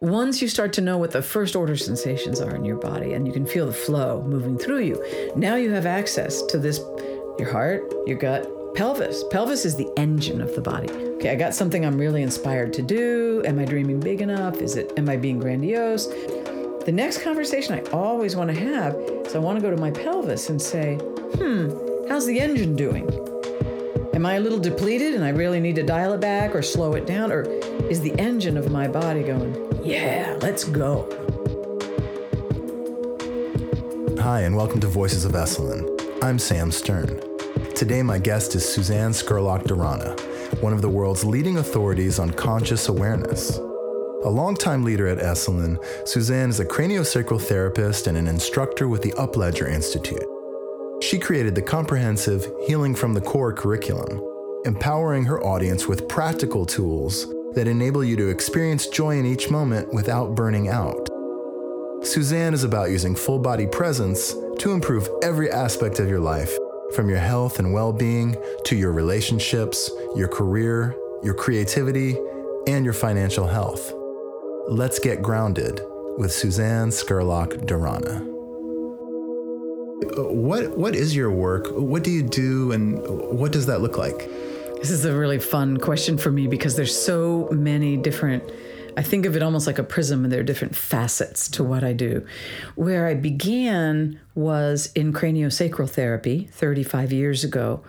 once you start to know what the first order sensations are in your body and you can feel the flow moving through you, now you have access to this your heart, your gut, pelvis. Pelvis is the engine of the body. Okay, I got something I'm really inspired to do. Am I dreaming big enough? Is it am I being grandiose? The next conversation I always want to have is I want to go to my pelvis and say, "Hmm, how's the engine doing? Am I a little depleted and I really need to dial it back or slow it down or is the engine of my body going, "Yeah, let's go." Hi, and welcome to Voices of Esalen. I'm Sam Stern. Today, my guest is Suzanne Scurlock Durana, one of the world's leading authorities on conscious awareness. A longtime leader at Esalen, Suzanne is a craniosacral therapist and an instructor with the Upledger Institute. She created the comprehensive Healing from the Core curriculum, empowering her audience with practical tools that enable you to experience joy in each moment without burning out. Suzanne is about using full body presence to improve every aspect of your life, from your health and well being to your relationships, your career, your creativity, and your financial health. Let's get grounded with Suzanne Scurlock Durana. Uh, what what is your work? What do you do, and what does that look like? This is a really fun question for me because there's so many different. I think of it almost like a prism, and there are different facets to what I do. Where I began was in craniosacral therapy 35 years ago.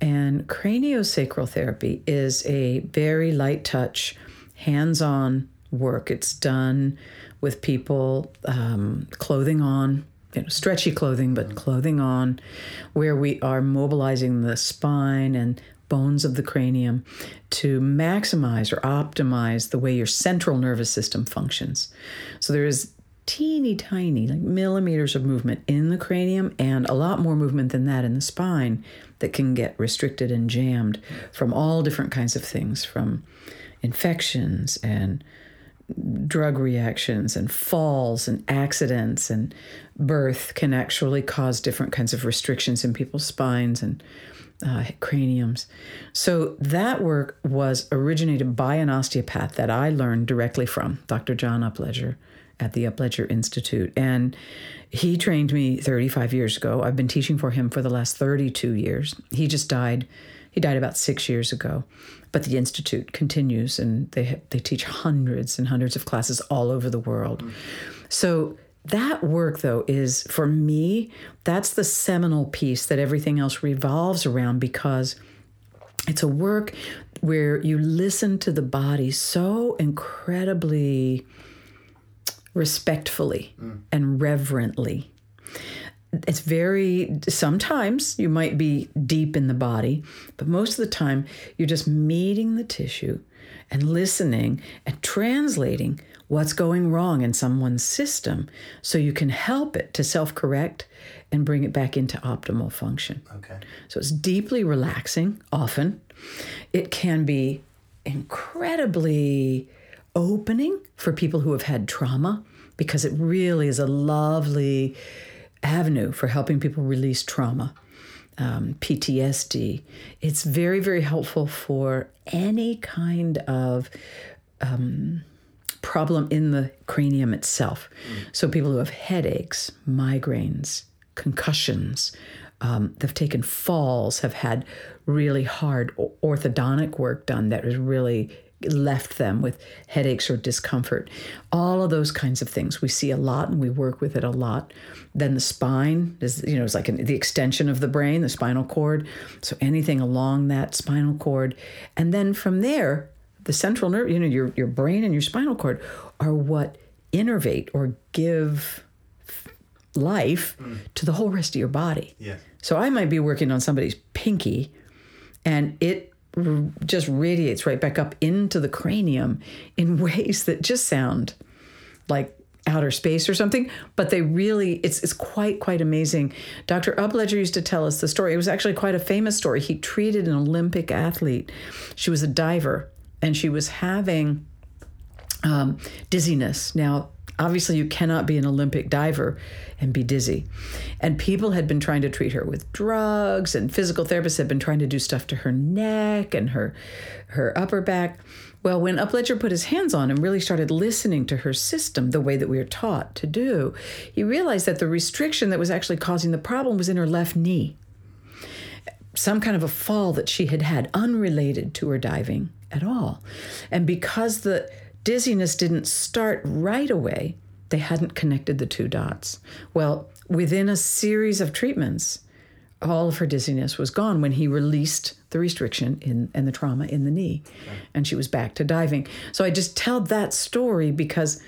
And craniosacral therapy is a very light touch, hands on work. It's done with people, um, clothing on, you know, stretchy clothing, but clothing on, where we are mobilizing the spine and bones of the cranium to maximize or optimize the way your central nervous system functions. So there is teeny tiny, like millimeters of movement in the cranium and a lot more movement than that in the spine that can get restricted and jammed from all different kinds of things, from infections and drug reactions and falls and accidents and birth can actually cause different kinds of restrictions in people's spines and uh, craniums. So that work was originated by an osteopath that I learned directly from, Dr. John Upledger at the Upledger Institute. And he trained me 35 years ago. I've been teaching for him for the last 32 years. He just died. He died about six years ago. But the institute continues, and they they teach hundreds and hundreds of classes all over the world. So that work, though, is for me that's the seminal piece that everything else revolves around because it's a work where you listen to the body so incredibly respectfully mm. and reverently it's very sometimes you might be deep in the body but most of the time you're just meeting the tissue and listening and translating what's going wrong in someone's system so you can help it to self-correct and bring it back into optimal function. Okay. So it's deeply relaxing often. It can be incredibly opening for people who have had trauma because it really is a lovely avenue for helping people release trauma, um, PTSD. It's very, very helpful for any kind of um, problem in the cranium itself. Mm. So, people who have headaches, migraines, concussions, um, they've taken falls, have had really hard orthodontic work done that has really left them with headaches or discomfort. All of those kinds of things we see a lot and we work with it a lot. Then the spine is, you know, it's like an, the extension of the brain, the spinal cord. So anything along that spinal cord. And then from there, the central nerve, you know, your, your brain and your spinal cord are what innervate or give life mm. to the whole rest of your body. Yeah. So I might be working on somebody's pinky and it just radiates right back up into the cranium in ways that just sound like outer space or something but they really it's it's quite quite amazing dr upledger used to tell us the story it was actually quite a famous story he treated an olympic athlete she was a diver and she was having um, dizziness now Obviously, you cannot be an Olympic diver and be dizzy. And people had been trying to treat her with drugs, and physical therapists had been trying to do stuff to her neck and her, her upper back. Well, when Upledger put his hands on and really started listening to her system the way that we are taught to do, he realized that the restriction that was actually causing the problem was in her left knee. Some kind of a fall that she had had unrelated to her diving at all. And because the dizziness didn't start right away, they hadn't connected the two dots. Well, within a series of treatments, all of her dizziness was gone when he released the restriction in and the trauma in the knee and she was back to diving so i just tell that story because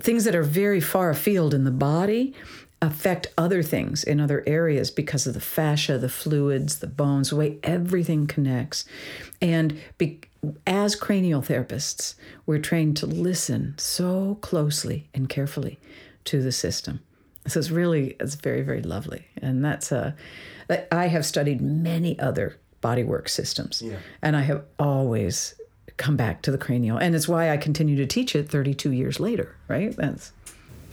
things that are very far afield in the body affect other things in other areas because of the fascia the fluids the bones the way everything connects and be, as cranial therapists we're trained to listen so closely and carefully to the system so it's really it's very very lovely and that's uh, a I have studied many other bodywork systems, yeah. and I have always come back to the cranial, and it's why I continue to teach it 32 years later. Right? That's.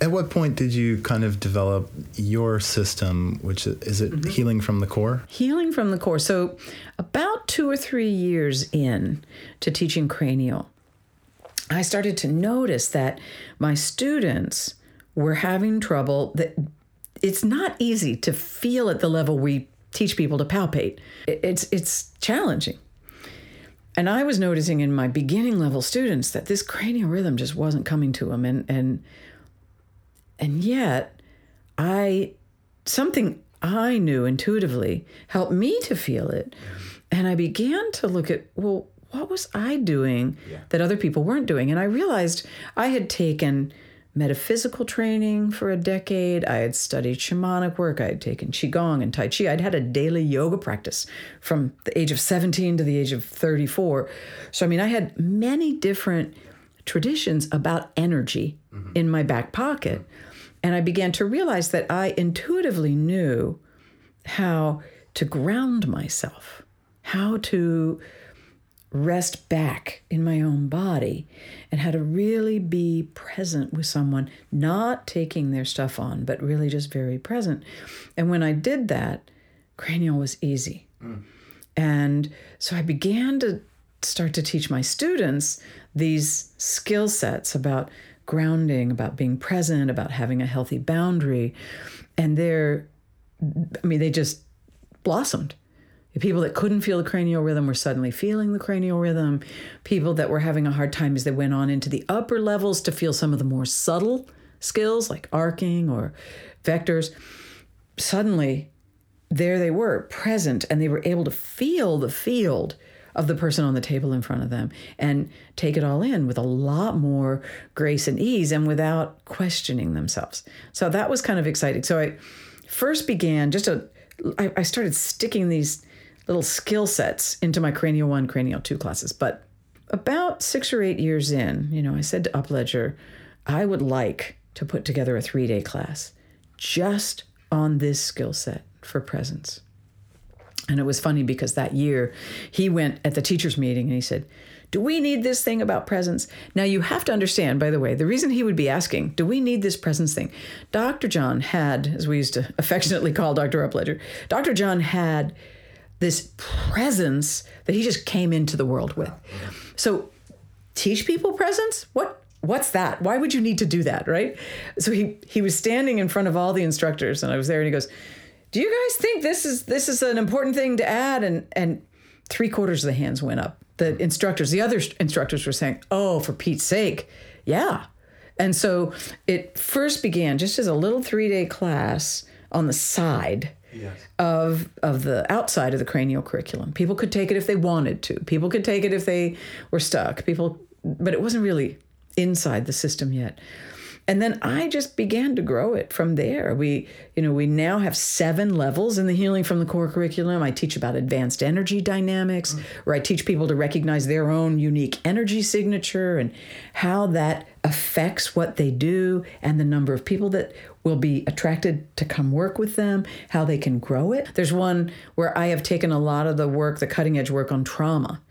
At what point did you kind of develop your system, which is it mm-hmm. healing from the core? Healing from the core. So, about two or three years in to teaching cranial, I started to notice that my students were having trouble that it's not easy to feel at the level we teach people to palpate. It's it's challenging. And I was noticing in my beginning level students that this cranial rhythm just wasn't coming to them and and and yet I something I knew intuitively helped me to feel it. And I began to look at, well, what was I doing yeah. that other people weren't doing? And I realized I had taken metaphysical training for a decade. I had studied shamanic work. I had taken Qigong and Tai Chi. I'd had a daily yoga practice from the age of 17 to the age of 34. So, I mean, I had many different traditions about energy mm-hmm. in my back pocket. And I began to realize that I intuitively knew how to ground myself, how to rest back in my own body and how to really be present with someone, not taking their stuff on, but really just very present. And when I did that, cranial was easy. Mm. And so I began to start to teach my students these skill sets about grounding, about being present, about having a healthy boundary. And they're, I mean, they just blossomed. The people that couldn't feel the cranial rhythm were suddenly feeling the cranial rhythm. People that were having a hard time as they went on into the upper levels to feel some of the more subtle skills like arcing or vectors, suddenly there they were present and they were able to feel the field of the person on the table in front of them and take it all in with a lot more grace and ease and without questioning themselves. So that was kind of exciting. So I first began just a I, I started sticking these little skill sets into my Cranial 1, Cranial 2 classes. But about six or eight years in, you know, I said to Upledger, I would like to put together a three day class just on this skill set for presence. And it was funny because that year he went at the teachers' meeting and he said, Do we need this thing about presence? Now, you have to understand, by the way, the reason he would be asking, Do we need this presence thing? Dr. John had, as we used to affectionately call Dr. Upledger, Dr. John had this presence that he just came into the world with. So teach people presence? What what's that? Why would you need to do that, right? So he he was standing in front of all the instructors and I was there and he goes, "Do you guys think this is this is an important thing to add?" And and three quarters of the hands went up. The instructors, the other instructors were saying, "Oh, for Pete's sake, yeah." And so it first began just as a little three day class on the side yes. of of the outside of the cranial curriculum. People could take it if they wanted to. People could take it if they were stuck. People, but it wasn't really inside the system yet. And then I just began to grow it from there. We, you know, we now have seven levels in the healing from the core curriculum. I teach about advanced energy dynamics, mm. where I teach people to recognize their own unique energy signature and how that affects what they do and the number of people that will be attracted to come work with them, how they can grow it. There's one where I have taken a lot of the work, the cutting edge work on trauma,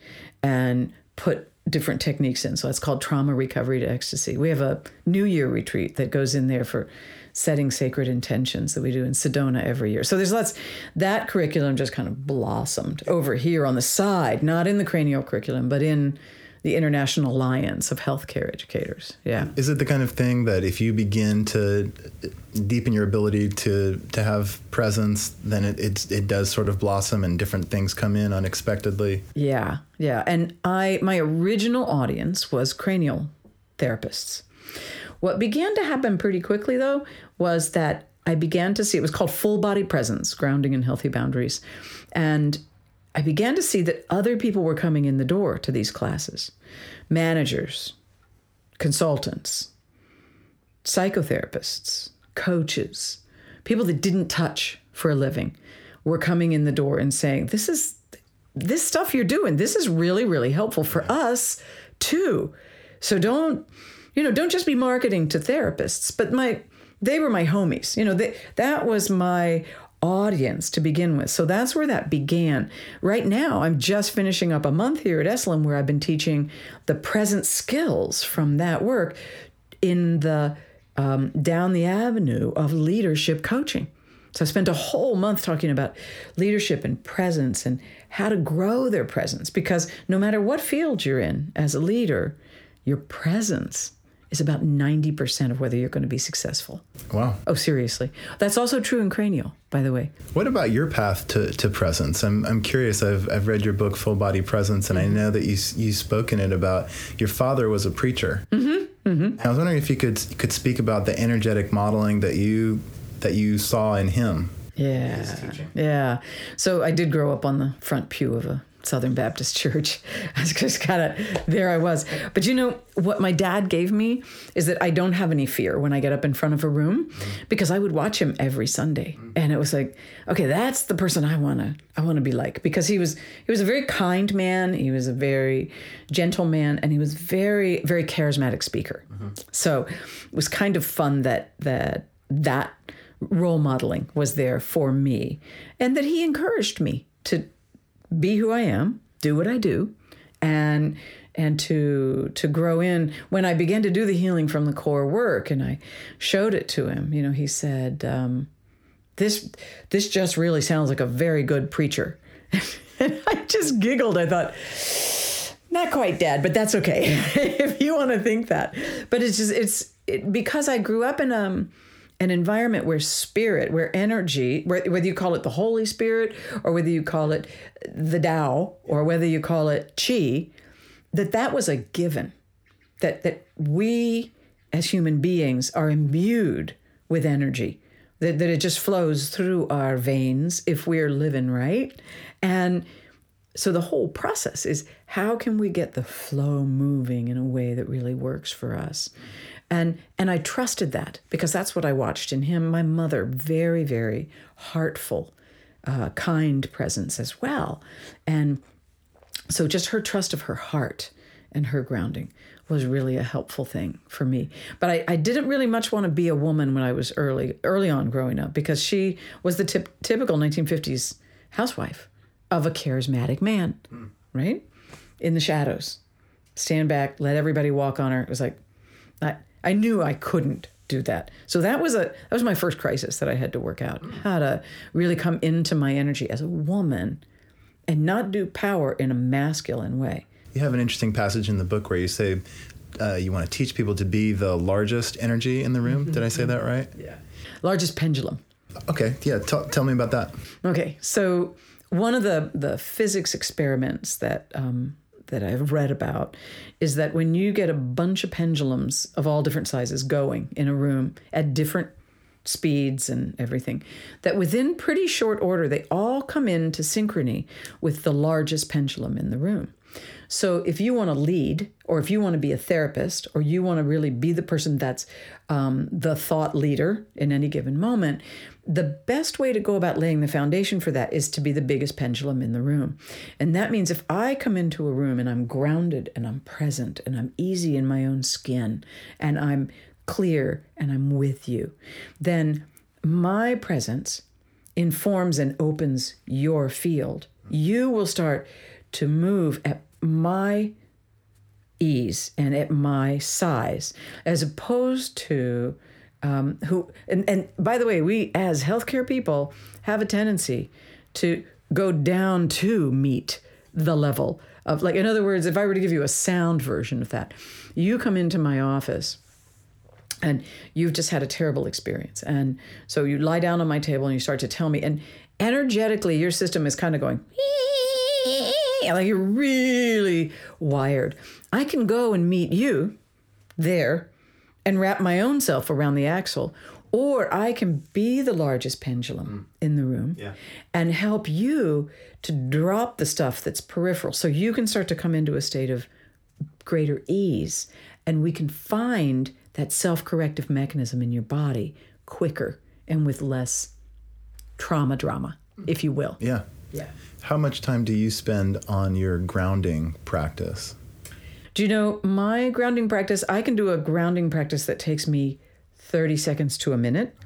and put different techniques in. So it's called Trauma Recovery to Ecstasy. We have a New Year retreat that goes in there for setting sacred intentions that we do in Sedona every year. So there's lots, that curriculum just kind of blossomed over here on the side, not in the cranial curriculum, but in the International Alliance of Healthcare Educators. Yeah. Is it the kind of thing that if you begin to deepen your ability to to have presence, then it it, it does sort of blossom and different things come in unexpectedly? Yeah, yeah. And I my original audience was cranial therapists. What began to happen pretty quickly though was that I began to see it was called full body presence, grounding in healthy boundaries. And I began to see that other people were coming in the door to these classes managers, consultants, psychotherapists, coaches, people that didn't touch for a living were coming in the door and saying, This is this stuff you're doing, this is really, really helpful for us too. So don't, you know, don't just be marketing to therapists, but my they were my homies. You know, they, that was my audience to begin with. So that's where that began. Right now, I'm just finishing up a month here at Esalen where I've been teaching the present skills from that work in the um, down the avenue of leadership coaching. So I spent a whole month talking about leadership and presence and how to grow their presence because no matter what field you're in as a leader, your presence is about 90% of whether you're going to be successful. Wow. Oh, seriously. That's also true in cranial, by the way. What about your path to, to presence? I'm, I'm curious. I've, I've read your book, Full Body Presence, and mm-hmm. I know that you, you spoke in it about your father was a preacher. Mm-hmm. Mm-hmm. I was wondering if you could, could speak about the energetic modeling that you, that you saw in him. Yeah. Yeah. So I did grow up on the front pew of a Southern Baptist Church. I was just kind of there I was. But you know what my dad gave me is that I don't have any fear when I get up in front of a room because I would watch him every Sunday. And it was like, okay, that's the person I want to I want to be like because he was he was a very kind man, he was a very gentle man and he was very very charismatic speaker. Mm-hmm. So it was kind of fun that that that role modeling was there for me and that he encouraged me to be who I am, do what I do, and and to to grow in. When I began to do the healing from the core work, and I showed it to him, you know, he said, um, "This this just really sounds like a very good preacher." and I just giggled. I thought. Not quite dad, but that's okay if you want to think that. But it's just it's it, because I grew up in um an environment where spirit, where energy, whether you call it the Holy Spirit or whether you call it the Tao or whether you call it Qi, that that was a given. That that we as human beings are imbued with energy. That, that it just flows through our veins if we're living right. And so the whole process is how can we get the flow moving in a way that really works for us? And and I trusted that because that's what I watched in him. My mother, very very heartful, uh, kind presence as well, and so just her trust of her heart and her grounding was really a helpful thing for me. But I, I didn't really much want to be a woman when I was early early on growing up because she was the tip, typical 1950s housewife of a charismatic man, mm. right? In the shadows, stand back, let everybody walk on her. It was like, I, I knew I couldn't do that. So that was a that was my first crisis that I had to work out. How to really come into my energy as a woman and not do power in a masculine way. You have an interesting passage in the book where you say uh, you want to teach people to be the largest energy in the room. Mm-hmm. Did I say that right? Yeah. Largest pendulum. Okay. Yeah. T- tell me about that. Okay. So one of the the physics experiments that um, that I've read about is that when you get a bunch of pendulums of all different sizes going in a room at different speeds and everything, that within pretty short order, they all come into synchrony with the largest pendulum in the room. So if you want to lead, or if you want to be a therapist, or you want to really be the person that's um, the thought leader in any given moment, the best way to go about laying the foundation for that is to be the biggest pendulum in the room. And that means if I come into a room and I'm grounded and I'm present and I'm easy in my own skin and I'm clear and I'm with you, then my presence informs and opens your field. You will start to move at my ease and at my size, as opposed to um, who. And, and by the way, we as healthcare people have a tendency to go down to meet the level of, like, in other words, if I were to give you a sound version of that, you come into my office and you've just had a terrible experience. And so you lie down on my table and you start to tell me, and energetically, your system is kind of going, like you're really wired. I can go and meet you there and wrap my own self around the axle, or I can be the largest pendulum mm. in the room yeah. and help you to drop the stuff that's peripheral so you can start to come into a state of greater ease and we can find that self corrective mechanism in your body quicker and with less trauma drama, if you will. Yeah. Yeah. How much time do you spend on your grounding practice? Do you know my grounding practice? I can do a grounding practice that takes me 30 seconds to a minute.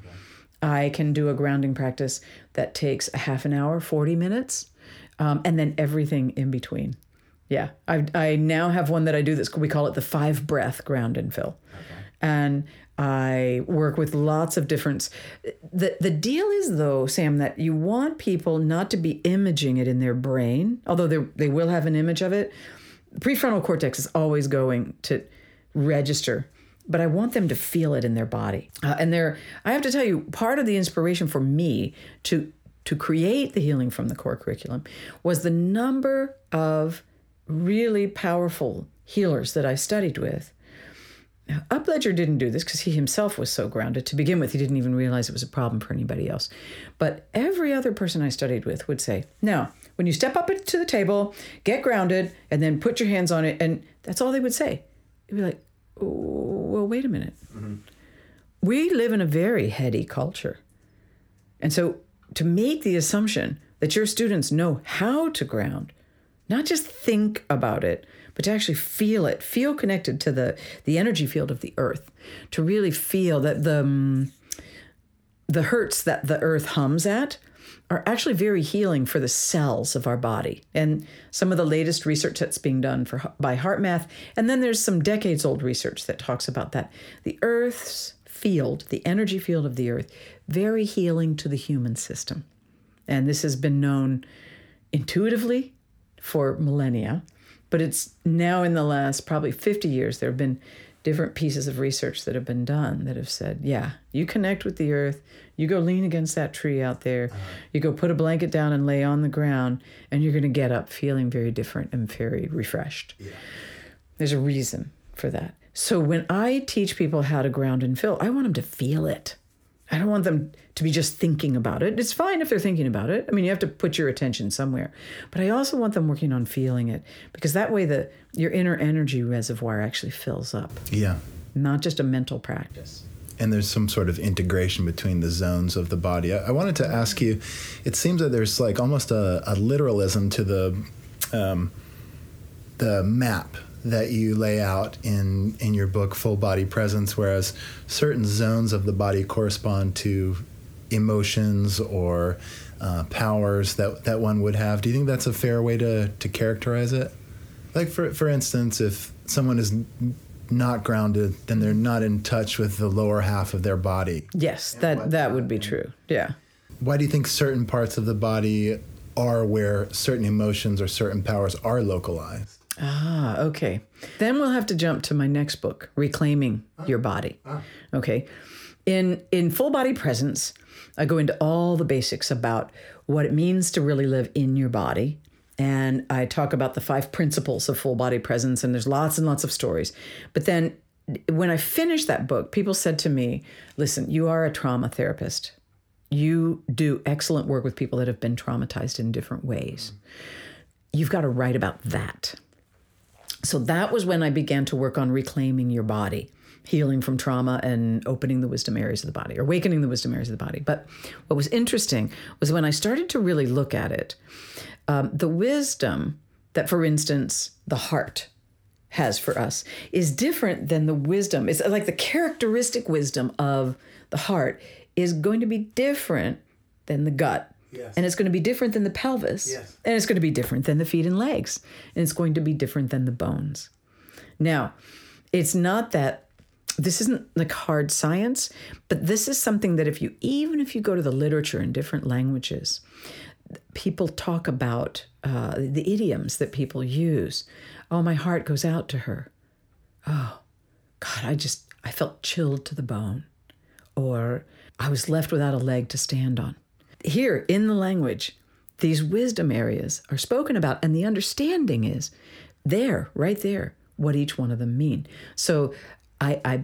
I can do a grounding practice that takes a half an hour, 40 minutes, um, and then everything in between. Yeah, I, I now have one that I do that's we call it the five breath ground and fill. Okay and I work with lots of different. The the deal is though, Sam, that you want people not to be imaging it in their brain, although they they will have an image of it. Prefrontal cortex is always going to register, but I want them to feel it in their body. Uh, and there, I have to tell you, part of the inspiration for me to to create the healing from the core curriculum was the number of really powerful healers that I studied with now, Upledger didn't do this because he himself was so grounded. To begin with, he didn't even realize it was a problem for anybody else. But every other person I studied with would say, Now, when you step up to the table, get grounded, and then put your hands on it. And that's all they would say. It'd be like, Well, wait a minute. Mm-hmm. We live in a very heady culture. And so to make the assumption that your students know how to ground, not just think about it, but to actually feel it, feel connected to the the energy field of the earth, to really feel that the um, the hertz that the earth hums at are actually very healing for the cells of our body. And some of the latest research that's being done for by HeartMath, and then there's some decades old research that talks about that. The earth's field, the energy field of the earth, very healing to the human system. And this has been known intuitively for millennia. But it's now in the last probably 50 years, there have been different pieces of research that have been done that have said, yeah, you connect with the earth, you go lean against that tree out there, uh-huh. you go put a blanket down and lay on the ground, and you're going to get up feeling very different and very refreshed. Yeah. There's a reason for that. So when I teach people how to ground and fill, I want them to feel it. I don't want them to be just thinking about it. It's fine if they're thinking about it. I mean, you have to put your attention somewhere. But I also want them working on feeling it because that way the your inner energy reservoir actually fills up. Yeah. Not just a mental practice. And there's some sort of integration between the zones of the body. I, I wanted to ask you, it seems that there's like almost a, a literalism to the um, the map that you lay out in in your book full body presence whereas certain zones of the body correspond to emotions or uh, powers that that one would have. Do you think that's a fair way to to characterize it? Like for for instance if someone is not grounded then they're not in touch with the lower half of their body. Yes that that would be true. Yeah. Why do you think certain parts of the body are where certain emotions or certain powers are localized Ah, okay. Then we'll have to jump to my next book, Reclaiming Your Body. Okay. In in full body presence, I go into all the basics about what it means to really live in your body. And I talk about the five principles of full body presence, and there's lots and lots of stories. But then when I finished that book, people said to me, Listen, you are a trauma therapist. You do excellent work with people that have been traumatized in different ways. You've got to write about that. So that was when I began to work on reclaiming your body, healing from trauma and opening the wisdom areas of the body, or awakening the wisdom areas of the body. But what was interesting was when I started to really look at it, um, the wisdom that, for instance, the heart has for us is different than the wisdom. It's like the characteristic wisdom of the heart is going to be different than the gut Yes. And it's going to be different than the pelvis. Yes. And it's going to be different than the feet and legs. And it's going to be different than the bones. Now, it's not that this isn't like hard science, but this is something that if you, even if you go to the literature in different languages, people talk about uh, the idioms that people use. Oh, my heart goes out to her. Oh, God, I just, I felt chilled to the bone. Or I was left without a leg to stand on. Here in the language, these wisdom areas are spoken about, and the understanding is there, right there, what each one of them mean. So I, I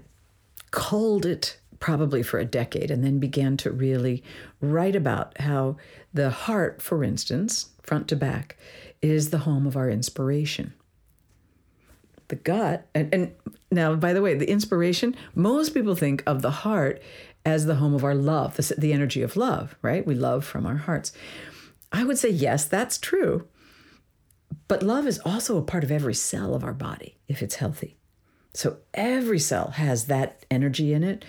culled it probably for a decade and then began to really write about how the heart, for instance, front to back, is the home of our inspiration. The gut, and, and now, by the way, the inspiration, most people think of the heart as the home of our love, the, the energy of love, right? We love from our hearts. I would say, yes, that's true. But love is also a part of every cell of our body if it's healthy. So every cell has that energy in it.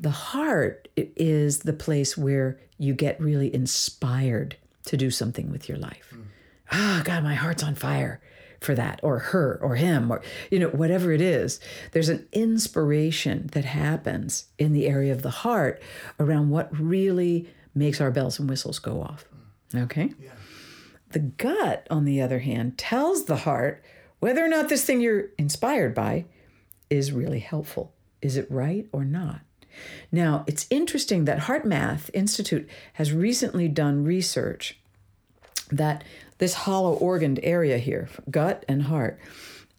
The heart is the place where you get really inspired to do something with your life. Mm. Ah, God, my heart's on fire for that, or her, or him, or, you know, whatever it is. There's an inspiration that happens in the area of the heart around what really makes our bells and whistles go off. Okay? Yeah. The gut, on the other hand, tells the heart whether or not this thing you're inspired by is really helpful. Is it right or not? Now, it's interesting that HeartMath Institute has recently done research that this hollow organed area here, gut and heart,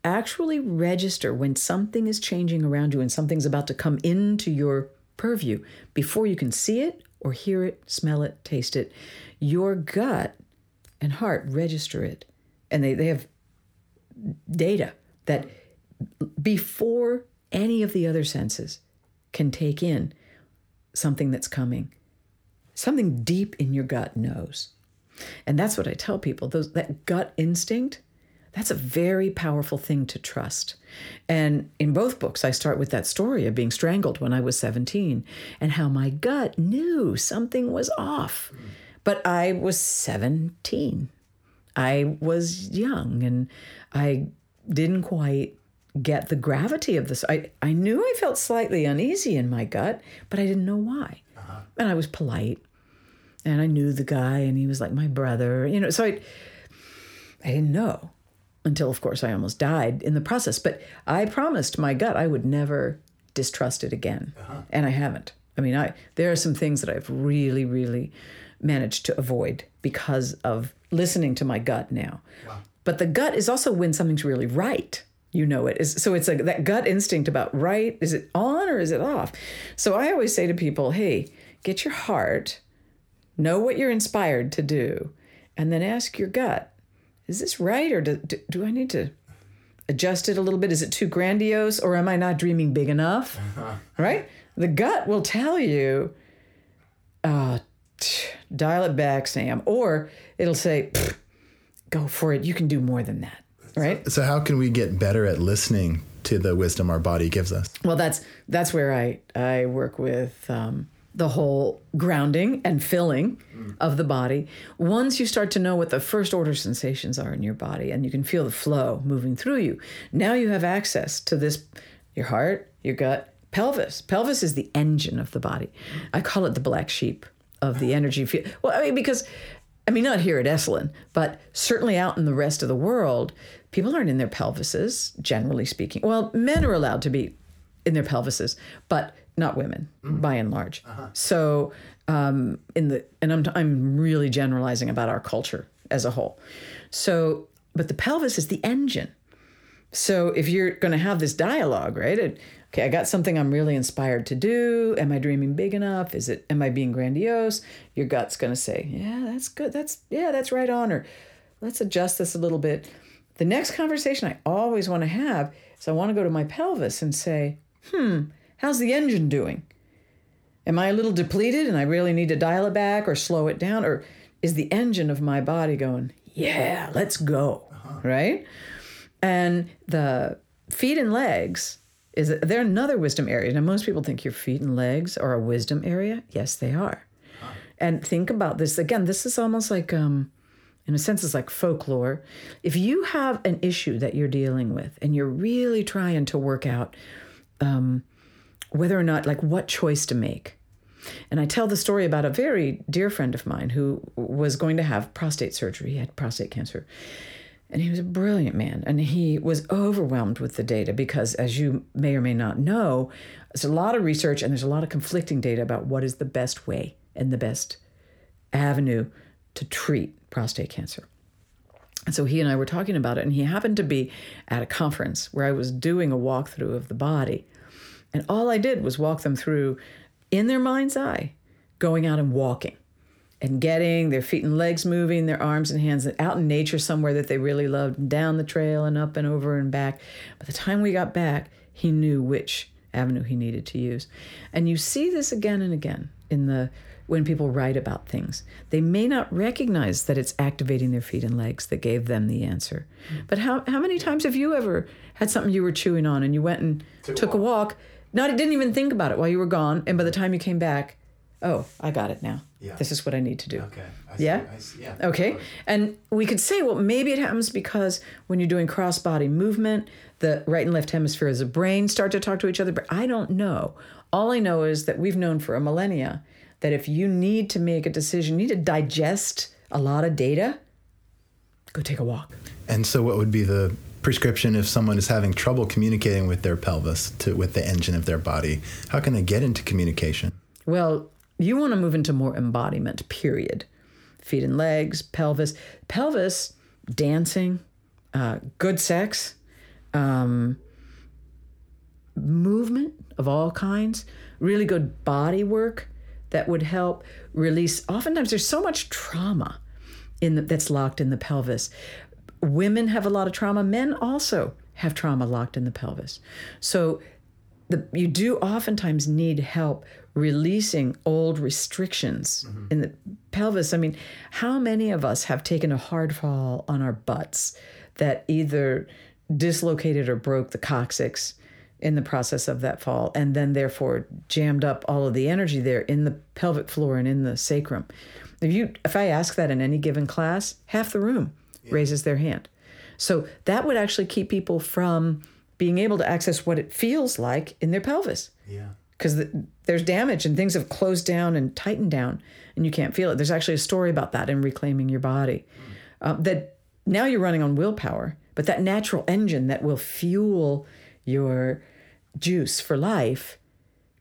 actually register when something is changing around you and something's about to come into your purview before you can see it or hear it, smell it, taste it. Your gut and heart register it. And they, they have data that before any of the other senses can take in something that's coming. Something deep in your gut knows. And that's what I tell people. Those that gut instinct, that's a very powerful thing to trust. And in both books, I start with that story of being strangled when I was 17 and how my gut knew something was off. But I was 17. I was young and I didn't quite get the gravity of this. I, I knew I felt slightly uneasy in my gut, but I didn't know why. Uh-huh. And I was polite. And I knew the guy and he was like my brother, you know, so I I didn't know until of course I almost died in the process, but I promised my gut I would never distrust it again. Uh-huh. And I haven't. I mean, I there are some things that I've really really managed to avoid because of listening to my gut now. Wow. But the gut is also when something's really right you know it is so it's like that gut instinct about right is it on or is it off so i always say to people hey get your heart know what you're inspired to do and then ask your gut is this right or do, do, do i need to adjust it a little bit? Is it too grandiose or am i not dreaming big enough? Right? The gut will tell you uh, dial it back sam or it'll say go for it. You can do more than that. Right? So, so how can we get better at listening to the wisdom our body gives us? Well, that's that's where I I work with um, the whole grounding and filling mm. of the body. Once you start to know what the first order sensations are in your body, and you can feel the flow moving through you, now you have access to this your heart, your gut, pelvis. Pelvis is the engine of the body. I call it the black sheep of the energy field. Well, I mean because I mean, not here at Esalen, but certainly out in the rest of the world, people aren't in their pelvises, generally speaking. Well, men are allowed to be in their pelvises, but not women, mm. by and large. Uh-huh. So, um, in the and I'm I'm really generalizing about our culture as a whole. So, but the pelvis is the engine. So, if you're going to have this dialogue, right? It, okay, I got something I'm really inspired to do. Am I dreaming big enough? Is it? Am I being grandiose? Your gut's going to say, yeah, that's good. That's yeah, that's right on. Or let's adjust this a little bit. The next conversation I always want to have is I want to go to my pelvis and say, hmm, how's the engine doing? Am I a little depleted and I really need to dial it back or slow it down? Or is the engine of my body going, yeah, let's go? Uh-huh. Right? And the feet and legs is they're another wisdom area. Now, most people think your feet and legs are a wisdom area. Yes, they are. Uh-huh. And think about this again. This is almost like um, in a sense, it's like folklore. If you have an issue that you're dealing with and you're really trying to work out um, whether or not, like, what choice to make. And I tell the story about a very dear friend of mine who was going to have prostate surgery. He had prostate cancer. And he was a brilliant man. And he was overwhelmed with the data because, as you may or may not know, there's a lot of research and there's a lot of conflicting data about what is the best way and the best avenue to treat prostate cancer. And so he and I were talking about it, and he happened to be at a conference where I was doing a walkthrough of the body. And all I did was walk them through in their mind's eye, going out and walking and getting their feet and legs moving, their arms and hands out in nature somewhere that they really loved, down the trail and up and over and back. By the time we got back, he knew which avenue he needed to use. And you see this again and again in the when people write about things. They may not recognize that it's activating their feet and legs that gave them the answer. Mm-hmm. But how, how many times have you ever had something you were chewing on and you went and took, took a, walk. a walk? Not didn't even think about it while you were gone, and by the time you came back, oh, I got it now. Yeah. This is what I need to do. Okay. I yeah? yeah. Okay. And we could say, well, maybe it happens because when you're doing cross body movement, the right and left hemispheres of the brain start to talk to each other, but I don't know. All I know is that we've known for a millennia that if you need to make a decision, you need to digest a lot of data, go take a walk. And so, what would be the prescription if someone is having trouble communicating with their pelvis to with the engine of their body? How can they get into communication? Well, you want to move into more embodiment. Period. Feet and legs, pelvis, pelvis, dancing, uh, good sex, um, movement of all kinds, really good body work that would help release. Oftentimes, there's so much trauma in the, that's locked in the pelvis. Women have a lot of trauma. Men also have trauma locked in the pelvis. So the, you do oftentimes need help releasing old restrictions mm-hmm. in the pelvis. I mean, how many of us have taken a hard fall on our butts that either dislocated or broke the coccyx in the process of that fall, and then therefore jammed up all of the energy there in the pelvic floor and in the sacrum. If you if I ask that in any given class, half the room yeah. raises their hand. So that would actually keep people from being able to access what it feels like in their pelvis. Yeah. Because the, there's damage and things have closed down and tightened down, and you can't feel it. There's actually a story about that in reclaiming your body. Mm. Uh, that now you're running on willpower, but that natural engine that will fuel your juice for life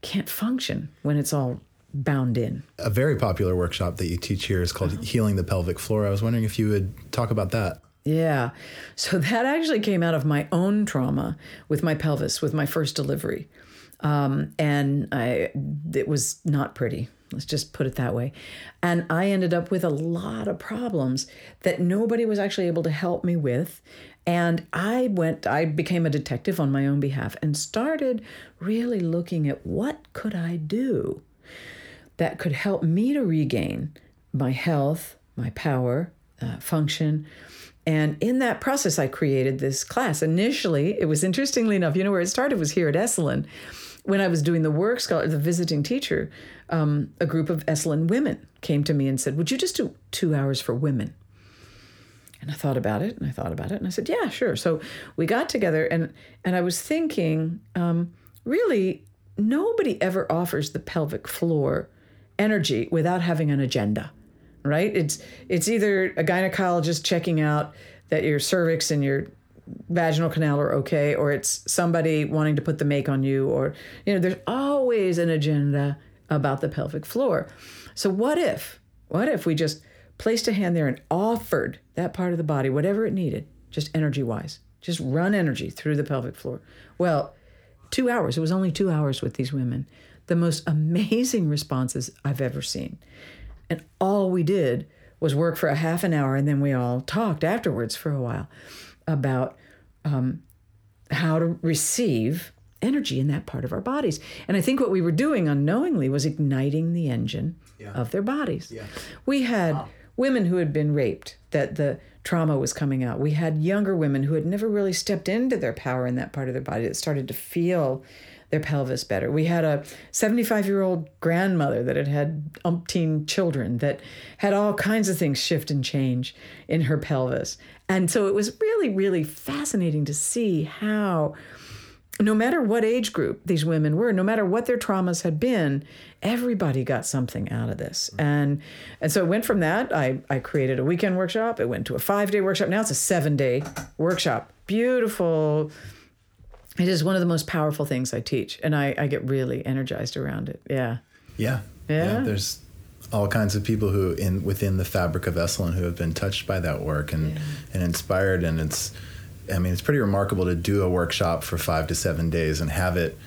can't function when it's all bound in. A very popular workshop that you teach here is called uh-huh. Healing the Pelvic Floor. I was wondering if you would talk about that. Yeah. So that actually came out of my own trauma with my pelvis, with my first delivery. Um, and I, it was not pretty. Let's just put it that way. And I ended up with a lot of problems that nobody was actually able to help me with. And I went, I became a detective on my own behalf and started really looking at what could I do that could help me to regain my health, my power, uh, function. And in that process, I created this class. Initially, it was interestingly enough, you know, where it started was here at Esalen. When I was doing the work scholar, the visiting teacher, um, a group of Esalen women came to me and said, Would you just do two hours for women? And I thought about it and I thought about it and I said, yeah, sure. So we got together and and I was thinking, um, really, nobody ever offers the pelvic floor energy without having an agenda, right? It's it's either a gynecologist checking out that your cervix and your vaginal canal are okay, or it's somebody wanting to put the make on you, or you know, there's always an agenda about the pelvic floor. So what if, what if we just placed a hand there and offered that part of the body whatever it needed, just energy wise, just run energy through the pelvic floor. Well, two hours, it was only two hours with these women. The most amazing responses I've ever seen. And all we did was work for a half an hour, and then we all talked afterwards for a while about um, how to receive energy in that part of our bodies. And I think what we were doing unknowingly was igniting the engine yeah. of their bodies. Yeah. We had. Wow women who had been raped that the trauma was coming out. We had younger women who had never really stepped into their power in that part of their body that started to feel their pelvis better. We had a 75 year old grandmother that had had umpteen children that had all kinds of things shift and change in her pelvis. And so it was really, really fascinating to see how no matter what age group these women were, no matter what their traumas had been, everybody got something out of this. Mm-hmm. And and so it went from that. I, I created a weekend workshop. It went to a five day workshop. Now it's a seven day workshop. Beautiful. It is one of the most powerful things I teach. And I, I get really energized around it. Yeah. Yeah. Yeah. There's all kinds of people who in within the fabric of Esalen who have been touched by that work and, and inspired and it's I mean, it's pretty remarkable to do a workshop for five to seven days and have it,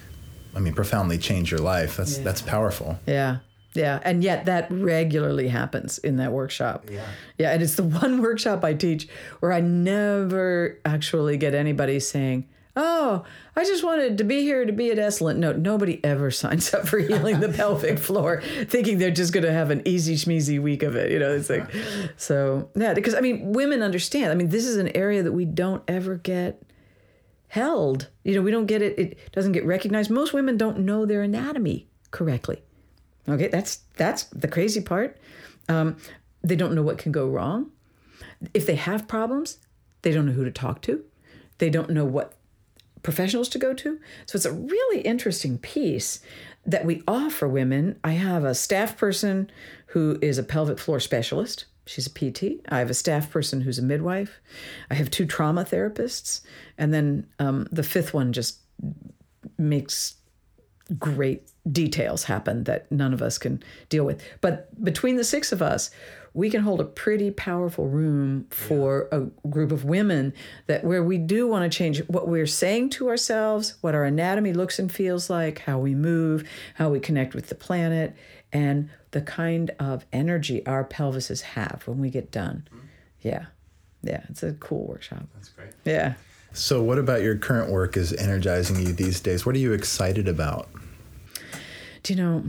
I mean, profoundly change your life. That's Yeah. that's powerful. Yeah. Yeah. And yet that regularly happens in that workshop. Yeah. Yeah. And it's the one workshop I teach where I never actually get anybody saying, Oh, I just wanted to be here to be at Esalen. No, nobody ever signs up for healing the pelvic floor thinking they're just going to have an easy schmeezy week of it. You know, it's like, so yeah, because I mean, women understand. I mean, this is an area that we don't ever get held. You know, we don't get it, it doesn't get recognized. Most women don't know their anatomy correctly. Okay, that's that's the crazy part. Um, they don't know what can go wrong. If they have problems, they don't know who to talk to. They don't know what professionals to go to. So it's a really interesting piece that we offer women. I have a staff person who is a pelvic floor specialist. She's a PT. I have a staff person who's a midwife. I have two trauma therapists. And then um, the fifth one just makes great details happen that none of us can deal with. But between the six of us, we can hold a pretty powerful room for a group of women that where we do want to change what we're saying to ourselves, what our anatomy looks and feels like, how we move, how we connect with the planet, and the kind of energy our pelvises have when we get done. Mm-hmm. Yeah. Yeah, it's a cool workshop. That's great. Yeah. So, what about your current work is energizing you these days? What are you excited about? Do you know,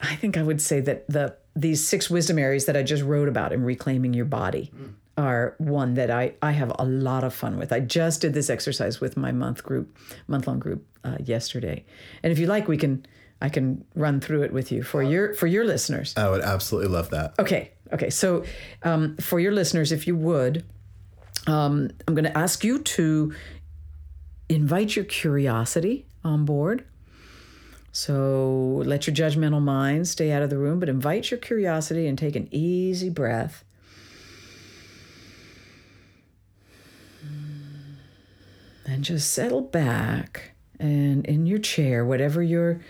I think I would say that the these six wisdom areas that I just wrote about in reclaiming your body are one that I, I have a lot of fun with. I just did this exercise with my month group, month long group uh, yesterday, and if you like, we can I can run through it with you for your for your listeners. I would absolutely love that. Okay, okay. So um, for your listeners, if you would, um, I'm going to ask you to invite your curiosity on board. So let your judgmental mind stay out of the room, but invite your curiosity and take an easy breath. And just settle back and in your chair, whatever your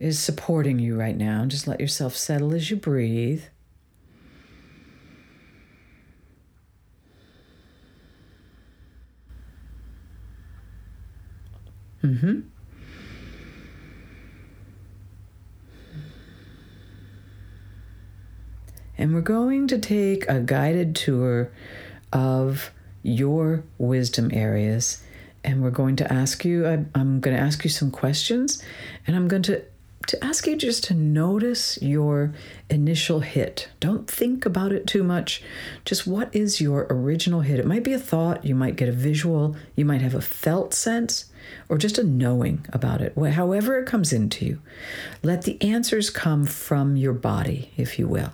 is supporting you right now, just let yourself settle as you breathe. Mm-hmm. And we're going to take a guided tour of your wisdom areas. And we're going to ask you, I, I'm going to ask you some questions, and I'm going to, to ask you just to notice your initial hit. Don't think about it too much. Just what is your original hit? It might be a thought, you might get a visual, you might have a felt sense, or just a knowing about it. However, it comes into you, let the answers come from your body, if you will.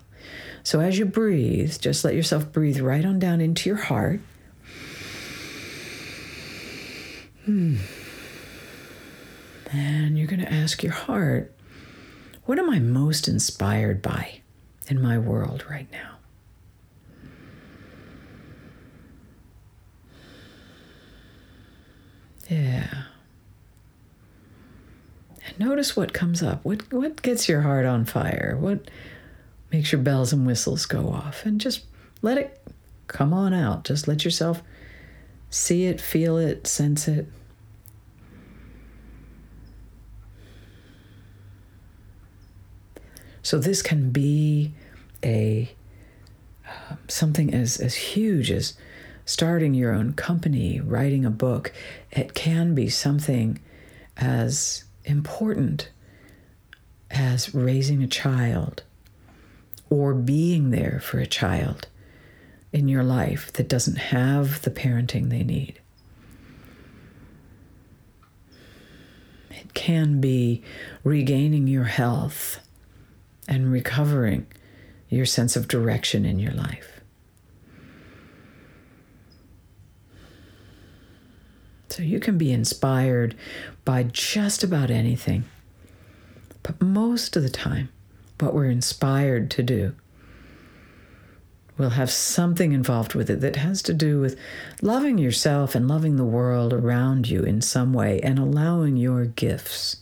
So as you breathe, just let yourself breathe right on down into your heart. Hmm. And you're going to ask your heart, what am I most inspired by in my world right now? Yeah. And notice what comes up. What what gets your heart on fire? What makes your bells and whistles go off? And just let it come on out. Just let yourself see it, feel it, sense it. So this can be a um, something as as huge as starting your own company, writing a book. It can be something as important as raising a child or being there for a child in your life that doesn't have the parenting they need. It can be regaining your health and recovering your sense of direction in your life. So you can be inspired by just about anything. But most of the time, what we're inspired to do We'll have something involved with it that has to do with loving yourself and loving the world around you in some way and allowing your gifts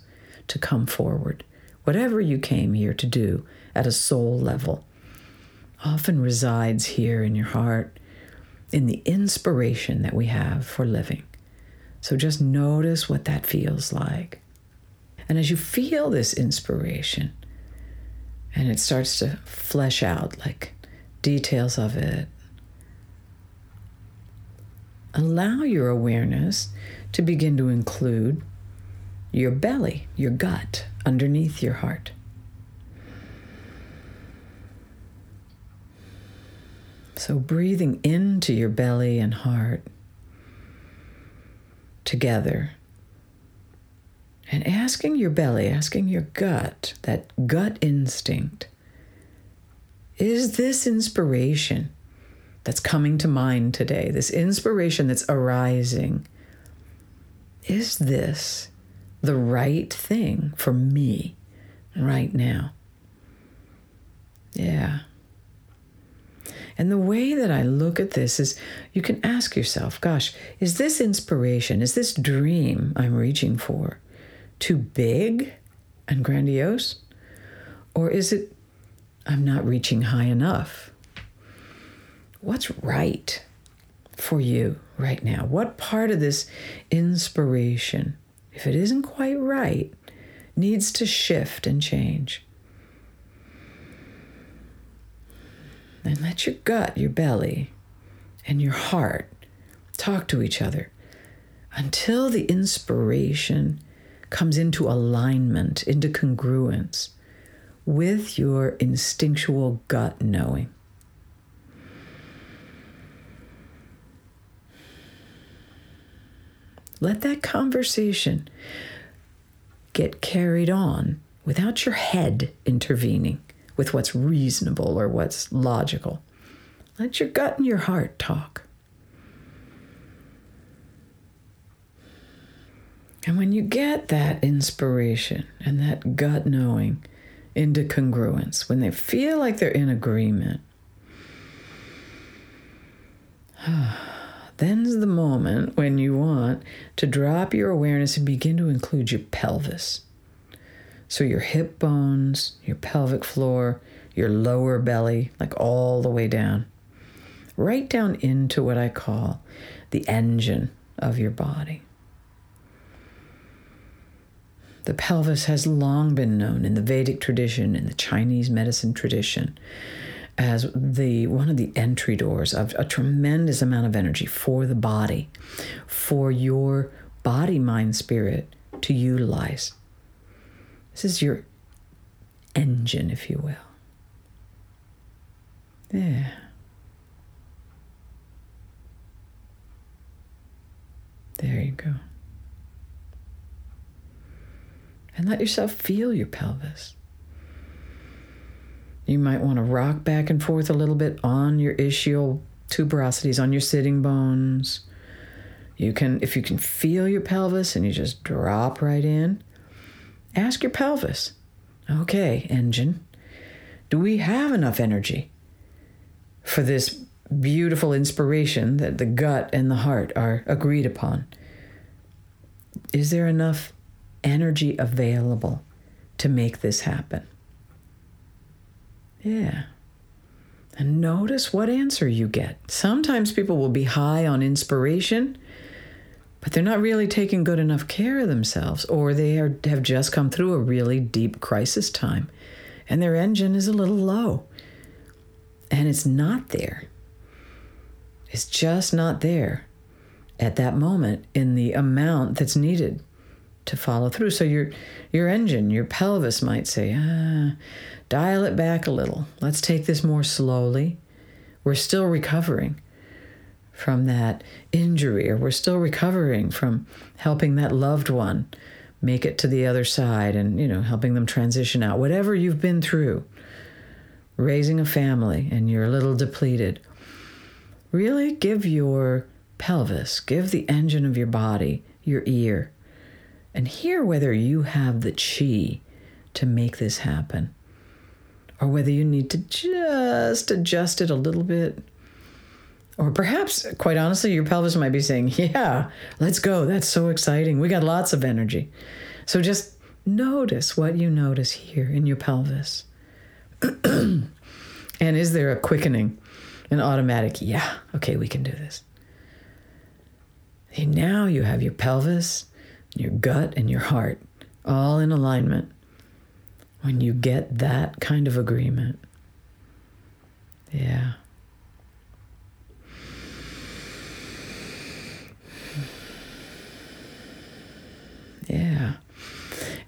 to come forward. Whatever you came here to do at a soul level often resides here in your heart in the inspiration that we have for living. So just notice what that feels like. And as you feel this inspiration, and it starts to flesh out like details of it, allow your awareness to begin to include your belly, your gut, underneath your heart. So, breathing into your belly and heart together and asking your belly, asking your gut, that gut instinct, is this inspiration that's coming to mind today, this inspiration that's arising, is this the right thing for me right now? Yeah. And the way that I look at this is you can ask yourself, gosh, is this inspiration, is this dream I'm reaching for too big and grandiose? Or is it I'm not reaching high enough? What's right for you right now? What part of this inspiration, if it isn't quite right, needs to shift and change? And let your gut, your belly, and your heart talk to each other until the inspiration comes into alignment, into congruence with your instinctual gut knowing. Let that conversation get carried on without your head intervening with what's reasonable or what's logical. Let your gut and your heart talk. And when you get that inspiration and that gut knowing into congruence, when they feel like they're in agreement, then's the moment when you want to drop your awareness and begin to include your pelvis. So your hip bones, your pelvic floor, your lower belly, like all the way down, right down into what I call the engine of your body. The pelvis has long been known in the Vedic tradition, in the Chinese medicine tradition, as the one of the entry doors of a tremendous amount of energy for the body, for your body, mind, spirit to utilize. This is your engine, if you will. Yeah. There you go and let yourself feel your pelvis. You might want to rock back and forth a little bit on your ischial tuberosities, on your sitting bones. You can, if you can feel your pelvis and you just drop right in, ask your pelvis, okay, engine, do we have enough energy for this beautiful inspiration that the gut and the heart are agreed upon? Is there enough energy available to make this happen. Yeah. And notice what answer you get. Sometimes people will be high on inspiration, but they're not really taking good enough care of themselves, or they are, have just come through a really deep crisis time and their engine is a little low. And it's not there. It's just not there at that moment in the amount that's needed to follow through. So your your engine, your pelvis might say, ah, dial it back a little. Let's take this more slowly. We're still recovering from that injury, or we're still recovering from helping that loved one make it to the other side and, you know, helping them transition out. Whatever you've been through, raising a family and you're a little depleted, really give your pelvis, give the engine of your body your ear, and hear whether you have the chi to make this happen or whether you need to just adjust it a little bit. Or perhaps, quite honestly, your pelvis might be saying, Yeah, let's go. That's so exciting. We got lots of energy. So just notice what you notice here in your pelvis. and is there a quickening, an automatic, yeah, okay, we can do this? And now you have your pelvis, your gut, and your heart all in alignment. When you get that kind of agreement, yeah. Yeah.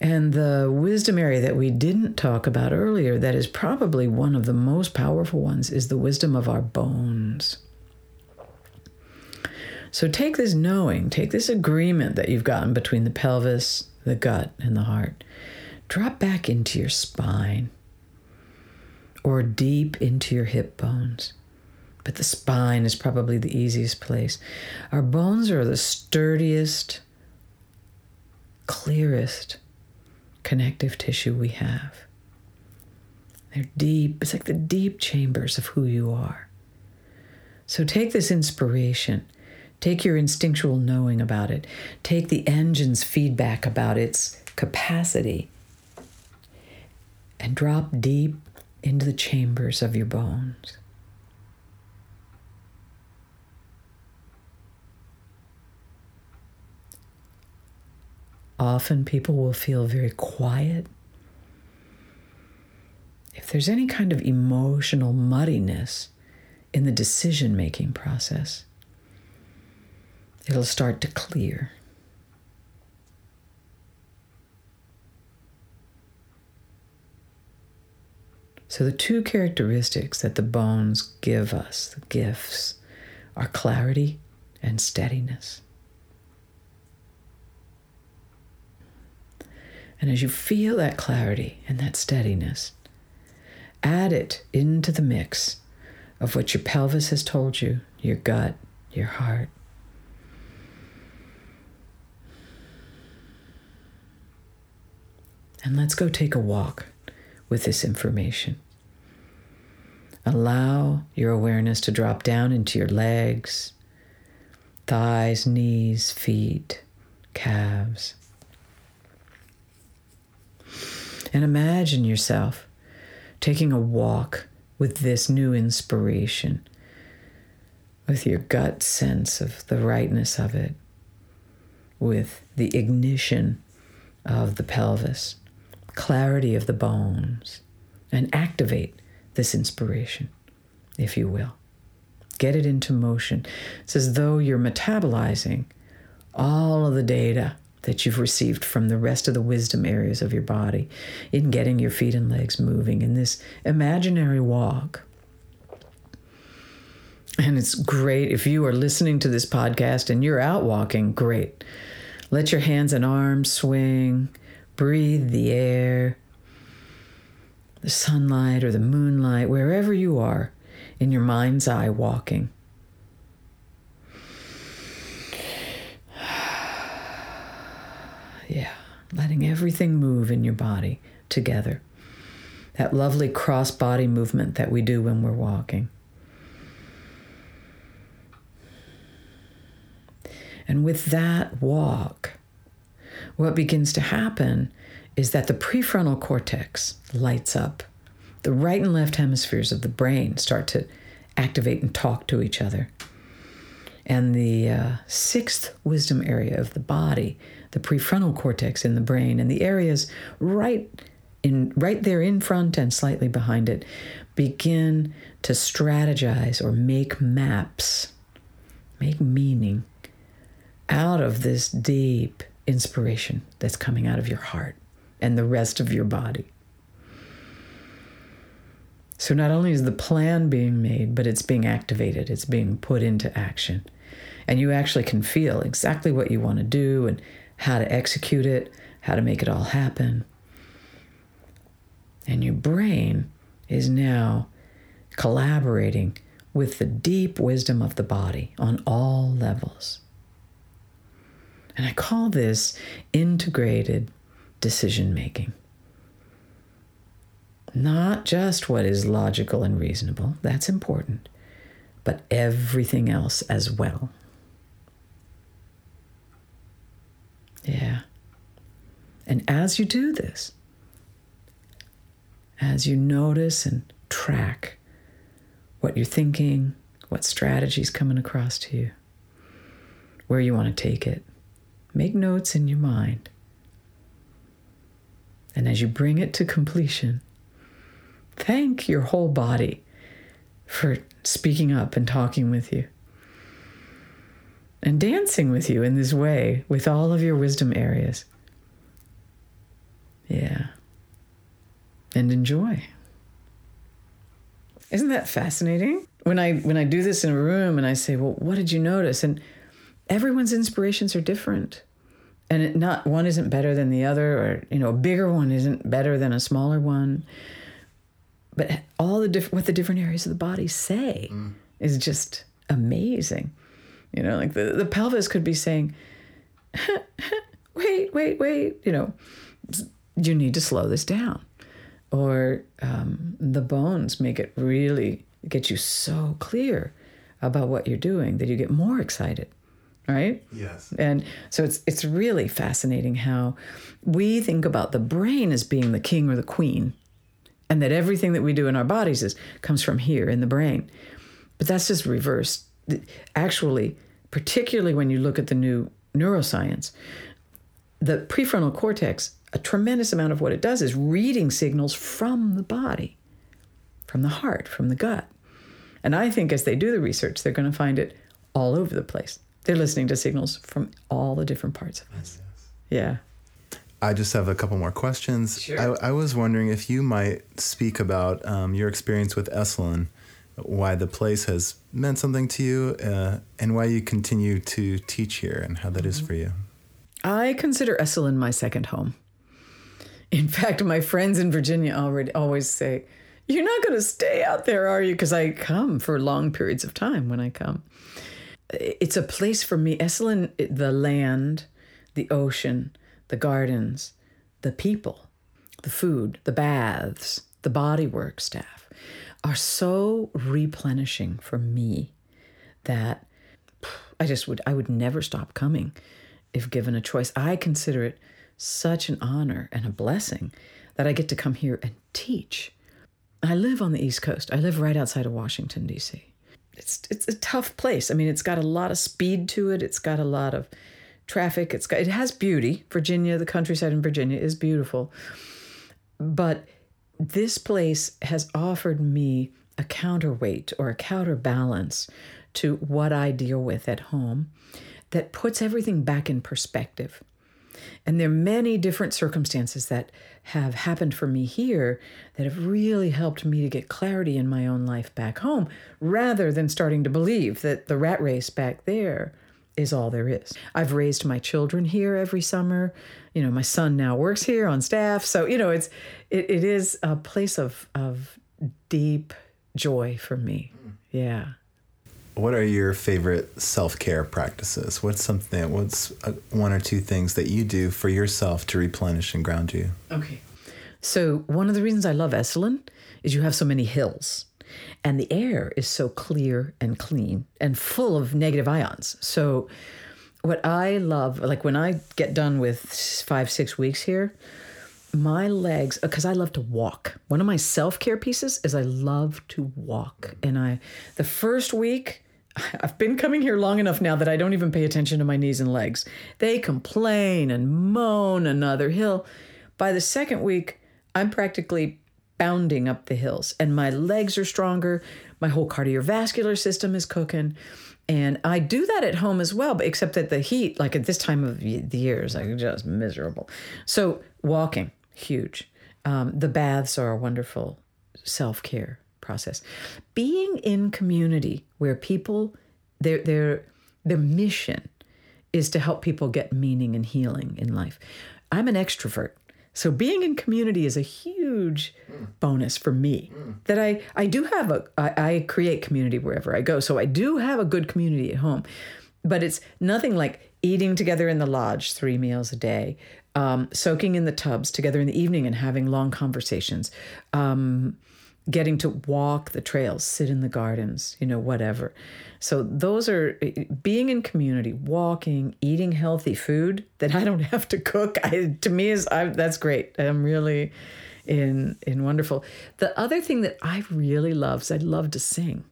And the wisdom area that we didn't talk about earlier, that is probably one of the most powerful ones, is the wisdom of our bones. So take this knowing, take this agreement that you've gotten between the pelvis, the gut, and the heart. Drop back into your spine or deep into your hip bones. But the spine is probably the easiest place. Our bones are the sturdiest, clearest connective tissue we have. They're deep, it's like the deep chambers of who you are. So take this inspiration, take your instinctual knowing about it, take the engine's feedback about its capacity, and drop deep into the chambers of your bones. Often people will feel very quiet. If there's any kind of emotional muddiness in the decision making process, it'll start to clear. So, the two characteristics that the bones give us, the gifts, are clarity and steadiness. And as you feel that clarity and that steadiness, add it into the mix of what your pelvis has told you, your gut, your heart. And let's go take a walk with this information. Allow your awareness to drop down into your legs, thighs, knees, feet, calves. And imagine yourself taking a walk with this new inspiration, with your gut sense of the rightness of it, with the ignition of the pelvis, clarity of the bones, and activate this inspiration, if you will. Get it into motion. It's as though you're metabolizing all of the data that you've received from the rest of the wisdom areas of your body in getting your feet and legs moving in this imaginary walk. And it's great if you are listening to this podcast and you're out walking, great. Let your hands and arms swing, breathe the air, the sunlight or the moonlight, wherever you are in your mind's eye walking. Yeah, letting everything move in your body together. That lovely cross body movement that we do when we're walking. And with that walk, what begins to happen is that the prefrontal cortex lights up. The right and left hemispheres of the brain start to activate and talk to each other. And the uh, sixth wisdom area of the body, the prefrontal cortex in the brain, and the areas right in right there in front and slightly behind it, begin to strategize or make maps, make meaning out of this deep inspiration that's coming out of your heart and the rest of your body. So not only is the plan being made, but it's being activated, it's being put into action. And you actually can feel exactly what you want to do and how to execute it, how to make it all happen. And your brain is now collaborating with the deep wisdom of the body on all levels. And I call this integrated decision making. Not just what is logical and reasonable, that's important, but everything else as well. Yeah. And as you do this, as you notice and track what you're thinking, what strategies coming across to you, where you want to take it, make notes in your mind. And as you bring it to completion, thank your whole body for speaking up and talking with you and dancing with you in this way with all of your wisdom areas. Yeah. And enjoy. Isn't that fascinating? When I when I do this in a room and I say, "Well, what did you notice?" and everyone's inspirations are different. And it not one isn't better than the other or you know, a bigger one isn't better than a smaller one. But all the different what the different areas of the body say mm. is just amazing. You know, like the, the pelvis could be saying, wait, wait, wait, you know, you need to slow this down. Or um, the bones make it really get you so clear about what you're doing that you get more excited right yes and so it's it's really fascinating how we think about the brain as being the king or the queen and that everything that we do in our bodies is comes from here in the brain but that's just reversed actually particularly when you look at the new neuroscience the prefrontal cortex a tremendous amount of what it does is reading signals from the body, from the heart, from the gut. And I think as they do the research, they're going to find it all over the place. They're listening to signals from all the different parts of us. Yes. Yeah. I just have a couple more questions. Sure. I, I was wondering if you might speak about um, your experience with Esalen, why the place has meant something to you, uh, and why you continue to teach here, and how that mm-hmm. is for you. I consider Esalen my second home. In fact, my friends in Virginia already always say, You're not going to stay out there, are you? Because I come for long periods of time when I come. It's a place for me. Esalen, the land, the ocean, the gardens, the people, the food, the baths, the bodywork staff are so replenishing for me that I just would I would never stop coming if given a choice. I consider it such an honor and a blessing that I get to come here and teach. I live on the East Coast. I live right outside of Washington D.C. It's it's a tough place. I mean, it's got a lot of speed to it. It's got a lot of traffic. It's got it has beauty. Virginia, the countryside in Virginia is beautiful. But this place has offered me a counterweight or a counterbalance to what I deal with at home that puts everything back in perspective. And there are many different circumstances that have happened for me here that have really helped me to get clarity in my own life back home rather than starting to believe that the rat race back there is all there is. I've raised my children here every summer. You know, my son now works here on staff. So, you know, it's it, it is a place of of deep joy for me. Hmm. Yeah what are your favorite self-care practices? What's something what's uh, one or two things that you do for yourself to replenish and ground you? Okay. So one of the reasons i love esalen is you have so many hills and the air is so clear and clean and full of negative ions. So what i love like when i get done with five six weeks here my legs because i love to walk. One of my self-care pieces is i love to walk and i the first week I've been coming here long enough now that I don't even pay attention to my knees and legs. They complain and moan another hill. By the second week, I'm practically bounding up the hills, and my legs are stronger. My whole cardiovascular system is cooking. And I do that at home as well, but except that the heat, like at this time of the year, is like just miserable. So walking, huge. Um, the baths are a wonderful self care process. Being in community where people their their their mission is to help people get meaning and healing in life. I'm an extrovert. So being in community is a huge bonus for me. That I I do have a I, I create community wherever I go. So I do have a good community at home, but it's nothing like eating together in the lodge three meals a day, um, soaking in the tubs together in the evening and having long conversations. Um, getting to walk the trails, sit in the gardens, you know, whatever. So those are eh, eh, being in community, walking, eating healthy food that I don't have to cook. I, to me is I, that's great. I'm really in in wonderful. The other thing that I really love is I love to sing.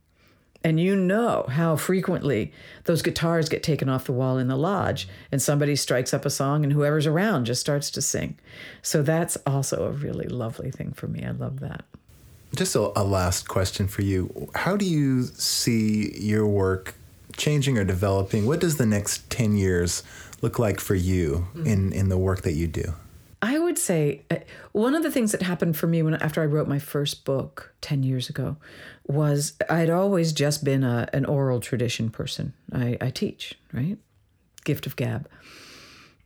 And you know how frequently those guitars get taken off the wall in the lodge and somebody strikes up a song and whoever's around just starts to sing. So that's also a really lovely thing for me. I love that. Just a, a, last question for you. How do you see your work changing or developing? What does the next 10 years look like for you mm-hmm. in, in the work that you do? I would say uh, one of the things that happened for me when after I wrote my first book 10 years ago was I'd always just been a, an oral tradition person. I, I teach, right? Gift of gab.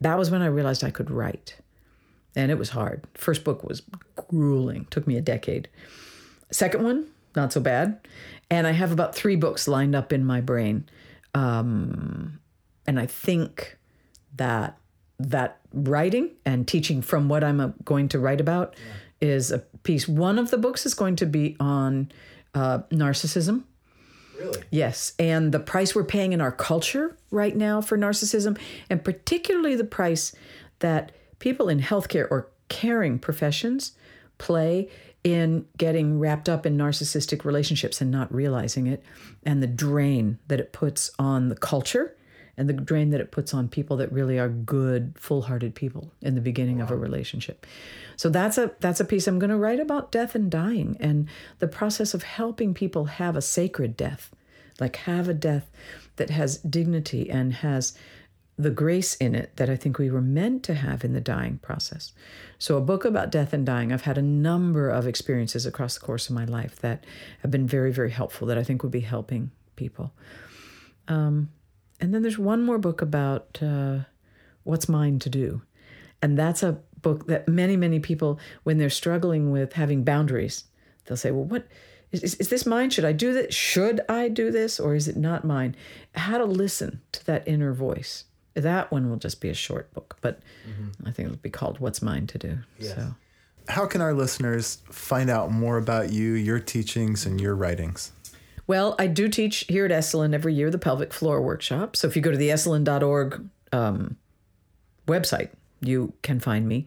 That was when I realized I could write. And it was hard. First book was grueling, took me a decade. Second one, not so bad. And I have about three books lined up in my brain. Um, and I think that that writing and teaching from what I'm uh, going to write about yeah. is a piece. One of the books is going to be on uh, narcissism. Really? Yes. And the price we're paying in our culture right now for narcissism, and particularly the price that people in healthcare or caring professions play in getting wrapped up in narcissistic relationships and not realizing it, and the drain that it puts on the culture and the drain that it puts on people that really are good, full-hearted people in the beginning wow. of a relationship. So that's a that's a piece I'm going to write about death and dying and the process of helping people have a sacred death, like have a death that has dignity and has the grace in it that I think we were meant to have in the dying process. So, a book about death and dying, I've had a number of experiences across the course of my life that have been very, very helpful that I think would be helping people. Um, and then there's one more book about uh, what's mine to do. And that's a book that many, many people, when they're struggling with having boundaries, they'll say, well, what is, is, is this mine? Should I do this? Should I do this? Or is it not mine? How to listen to that inner voice that one will just be a short book, but mm-hmm. I think it'll be called What's Mine to Do. Yes. So. How can our listeners find out more about you, your teachings, and your writings? Well, I do teach here at Esalen every year the pelvic floor workshop. So if you go to the esalen.org um, website, you can find me.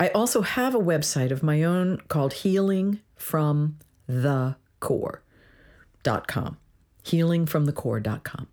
I also have a website of my own called Healing from the Core.com healingfromthecore.com.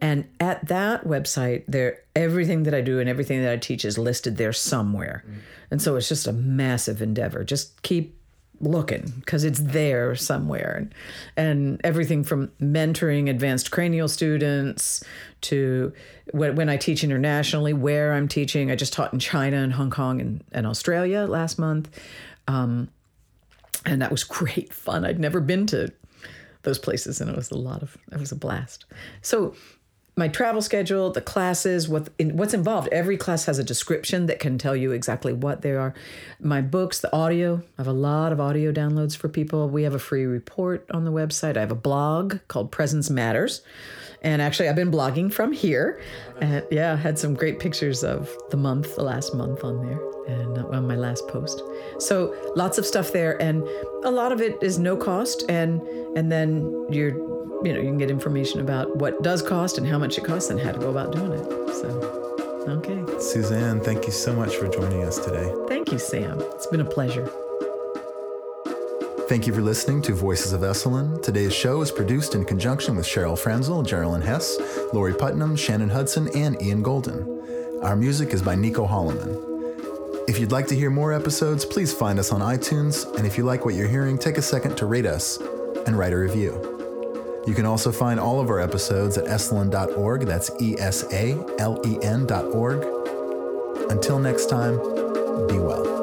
And at that website, there everything that I do and everything that I teach is listed there somewhere. Mm. And so it's just a massive endeavor. Just keep looking because it's there somewhere. And, and everything from mentoring advanced cranial students to when, when I teach internationally, where I'm teaching. I just taught in China and Hong Kong and, and Australia last month. Um, and that was great fun. I'd never been to those places, and it was a lot of it was a blast. So my travel schedule, the classes, what in, what's involved. Every class has a description that can tell you exactly what they are. My books, the audio. I have a lot of audio downloads for people. We have a free report on the website. I have a blog called Presence Matters. And actually, I've been blogging from here. And yeah, had some great pictures of the month, the last month on there, and on my last post. So lots of stuff there, and a lot of it is no cost. And and then you're, you know, you can get information about what does cost and how much it costs and how to go about doing it. So, okay. Suzanne, thank you so much for joining us today. Thank you, Sam. It's been a pleasure. Thank you for listening to Voices of Esalen. Today's show is produced in conjunction with Cheryl Franzel, Geraldine Hess, Lori Putnam, Shannon Hudson, and Ian Golden. Our music is by Nico Holloman. If you'd like to hear more episodes, please find us on iTunes, and if you like what you're hearing, take a second to rate us and write a review. You can also find all of our episodes at esalen.org. That's E S A L E N.org. Until next time, be well.